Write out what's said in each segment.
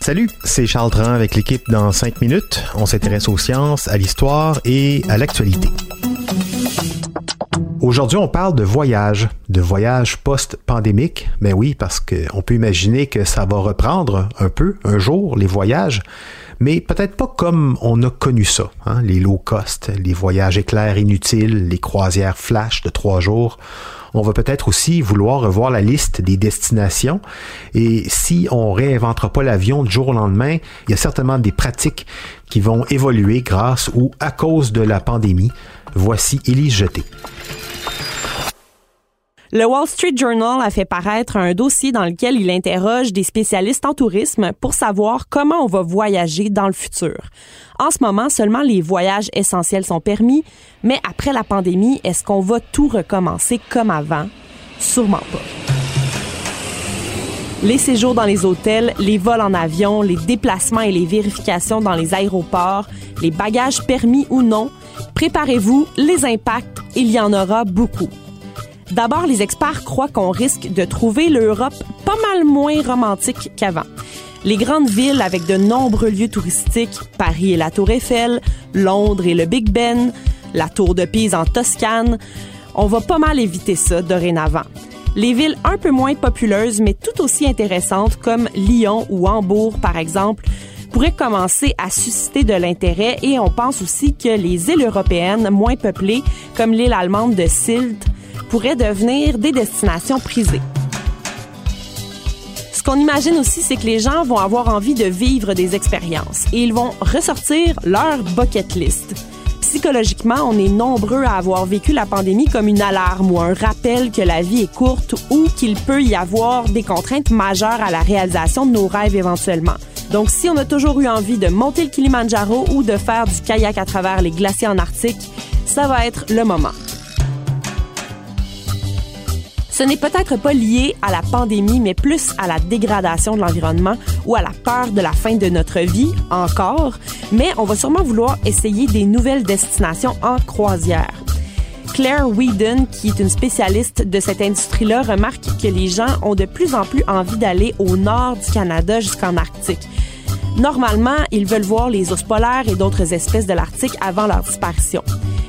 Salut, c'est Charles Dran avec l'équipe dans 5 minutes. On s'intéresse aux sciences, à l'histoire et à l'actualité. Aujourd'hui, on parle de voyage, de voyage post-pandémique. Mais oui, parce qu'on peut imaginer que ça va reprendre un peu, un jour, les voyages, mais peut-être pas comme on a connu ça. Hein? Les low cost, les voyages éclairs inutiles, les croisières flash de trois jours. On va peut-être aussi vouloir revoir la liste des destinations. Et si on réinventera pas l'avion du jour au lendemain, il y a certainement des pratiques qui vont évoluer grâce ou à cause de la pandémie. Voici Élise Jeté. Le Wall Street Journal a fait paraître un dossier dans lequel il interroge des spécialistes en tourisme pour savoir comment on va voyager dans le futur. En ce moment, seulement les voyages essentiels sont permis, mais après la pandémie, est-ce qu'on va tout recommencer comme avant? Sûrement pas. Les séjours dans les hôtels, les vols en avion, les déplacements et les vérifications dans les aéroports, les bagages permis ou non, préparez-vous, les impacts, il y en aura beaucoup. D'abord, les experts croient qu'on risque de trouver l'Europe pas mal moins romantique qu'avant. Les grandes villes avec de nombreux lieux touristiques, Paris et la Tour Eiffel, Londres et le Big Ben, la Tour de Pise en Toscane, on va pas mal éviter ça dorénavant. Les villes un peu moins populeuses mais tout aussi intéressantes comme Lyon ou Hambourg par exemple pourraient commencer à susciter de l'intérêt et on pense aussi que les îles européennes moins peuplées comme l'île allemande de Sylt pourraient devenir des destinations prisées. Ce qu'on imagine aussi, c'est que les gens vont avoir envie de vivre des expériences et ils vont ressortir leur bucket list. Psychologiquement, on est nombreux à avoir vécu la pandémie comme une alarme ou un rappel que la vie est courte ou qu'il peut y avoir des contraintes majeures à la réalisation de nos rêves éventuellement. Donc, si on a toujours eu envie de monter le Kilimanjaro ou de faire du kayak à travers les glaciers en Arctique, ça va être le moment. Ce n'est peut-être pas lié à la pandémie, mais plus à la dégradation de l'environnement ou à la peur de la fin de notre vie encore. Mais on va sûrement vouloir essayer des nouvelles destinations en croisière. Claire Whedon, qui est une spécialiste de cette industrie-là, remarque que les gens ont de plus en plus envie d'aller au nord du Canada jusqu'en Arctique. Normalement, ils veulent voir les ours polaires et d'autres espèces de l'Arctique avant leur disparition.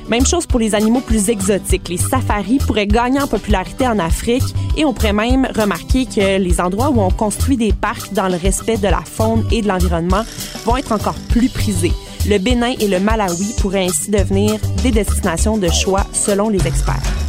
Même chose pour les animaux plus exotiques. Les safaris pourraient gagner en popularité en Afrique et on pourrait même remarquer que les endroits où on construit des parcs dans le respect de la faune et de l'environnement vont être encore plus prisés. Le Bénin et le Malawi pourraient ainsi devenir des destinations de choix selon les experts.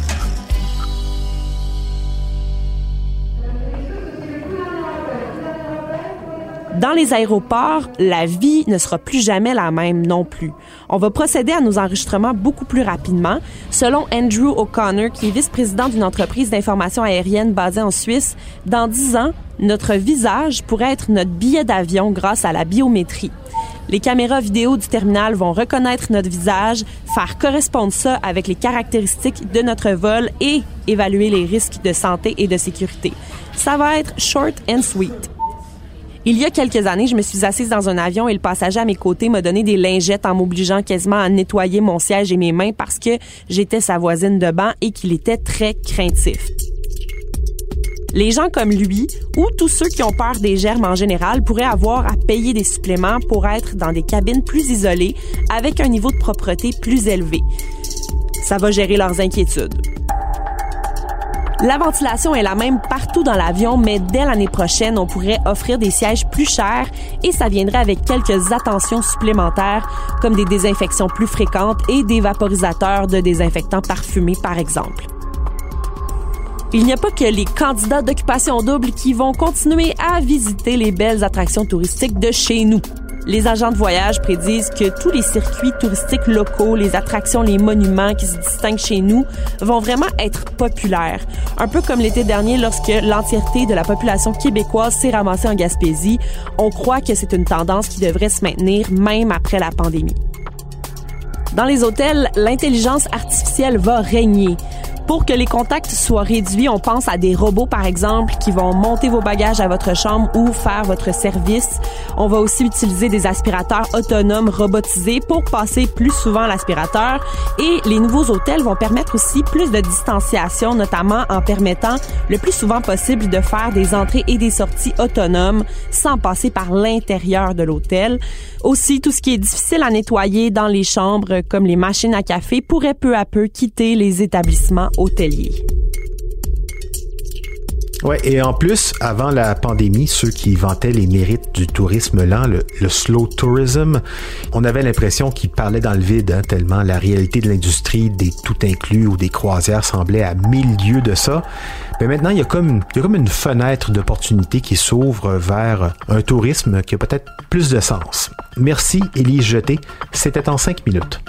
Dans les aéroports, la vie ne sera plus jamais la même non plus. On va procéder à nos enregistrements beaucoup plus rapidement. Selon Andrew O'Connor, qui est vice-président d'une entreprise d'information aérienne basée en Suisse, dans 10 ans, notre visage pourrait être notre billet d'avion grâce à la biométrie. Les caméras vidéo du terminal vont reconnaître notre visage, faire correspondre ça avec les caractéristiques de notre vol et évaluer les risques de santé et de sécurité. Ça va être short and sweet. Il y a quelques années, je me suis assise dans un avion et le passager à mes côtés m'a donné des lingettes en m'obligeant quasiment à nettoyer mon siège et mes mains parce que j'étais sa voisine de banc et qu'il était très craintif. Les gens comme lui ou tous ceux qui ont peur des germes en général pourraient avoir à payer des suppléments pour être dans des cabines plus isolées avec un niveau de propreté plus élevé. Ça va gérer leurs inquiétudes. La ventilation est la même partout dans l'avion, mais dès l'année prochaine, on pourrait offrir des sièges plus chers et ça viendrait avec quelques attentions supplémentaires, comme des désinfections plus fréquentes et des vaporisateurs de désinfectants parfumés, par exemple. Il n'y a pas que les candidats d'occupation double qui vont continuer à visiter les belles attractions touristiques de chez nous. Les agents de voyage prédisent que tous les circuits touristiques locaux, les attractions, les monuments qui se distinguent chez nous vont vraiment être populaires. Un peu comme l'été dernier lorsque l'entièreté de la population québécoise s'est ramassée en Gaspésie, on croit que c'est une tendance qui devrait se maintenir même après la pandémie. Dans les hôtels, l'intelligence artificielle va régner. Pour que les contacts soient réduits, on pense à des robots, par exemple, qui vont monter vos bagages à votre chambre ou faire votre service. On va aussi utiliser des aspirateurs autonomes robotisés pour passer plus souvent l'aspirateur. Et les nouveaux hôtels vont permettre aussi plus de distanciation, notamment en permettant le plus souvent possible de faire des entrées et des sorties autonomes sans passer par l'intérieur de l'hôtel. Aussi, tout ce qui est difficile à nettoyer dans les chambres, comme les machines à café, pourrait peu à peu quitter les établissements hôteliers. Ouais, et en plus, avant la pandémie, ceux qui vantaient les mérites du tourisme lent, le, slow tourism, on avait l'impression qu'ils parlaient dans le vide, hein, tellement la réalité de l'industrie des tout inclus ou des croisières semblait à mille lieues de ça. Mais maintenant, il y a comme, il y a comme une fenêtre d'opportunité qui s'ouvre vers un tourisme qui a peut-être plus de sens. Merci, Élise Jeté. C'était en cinq minutes.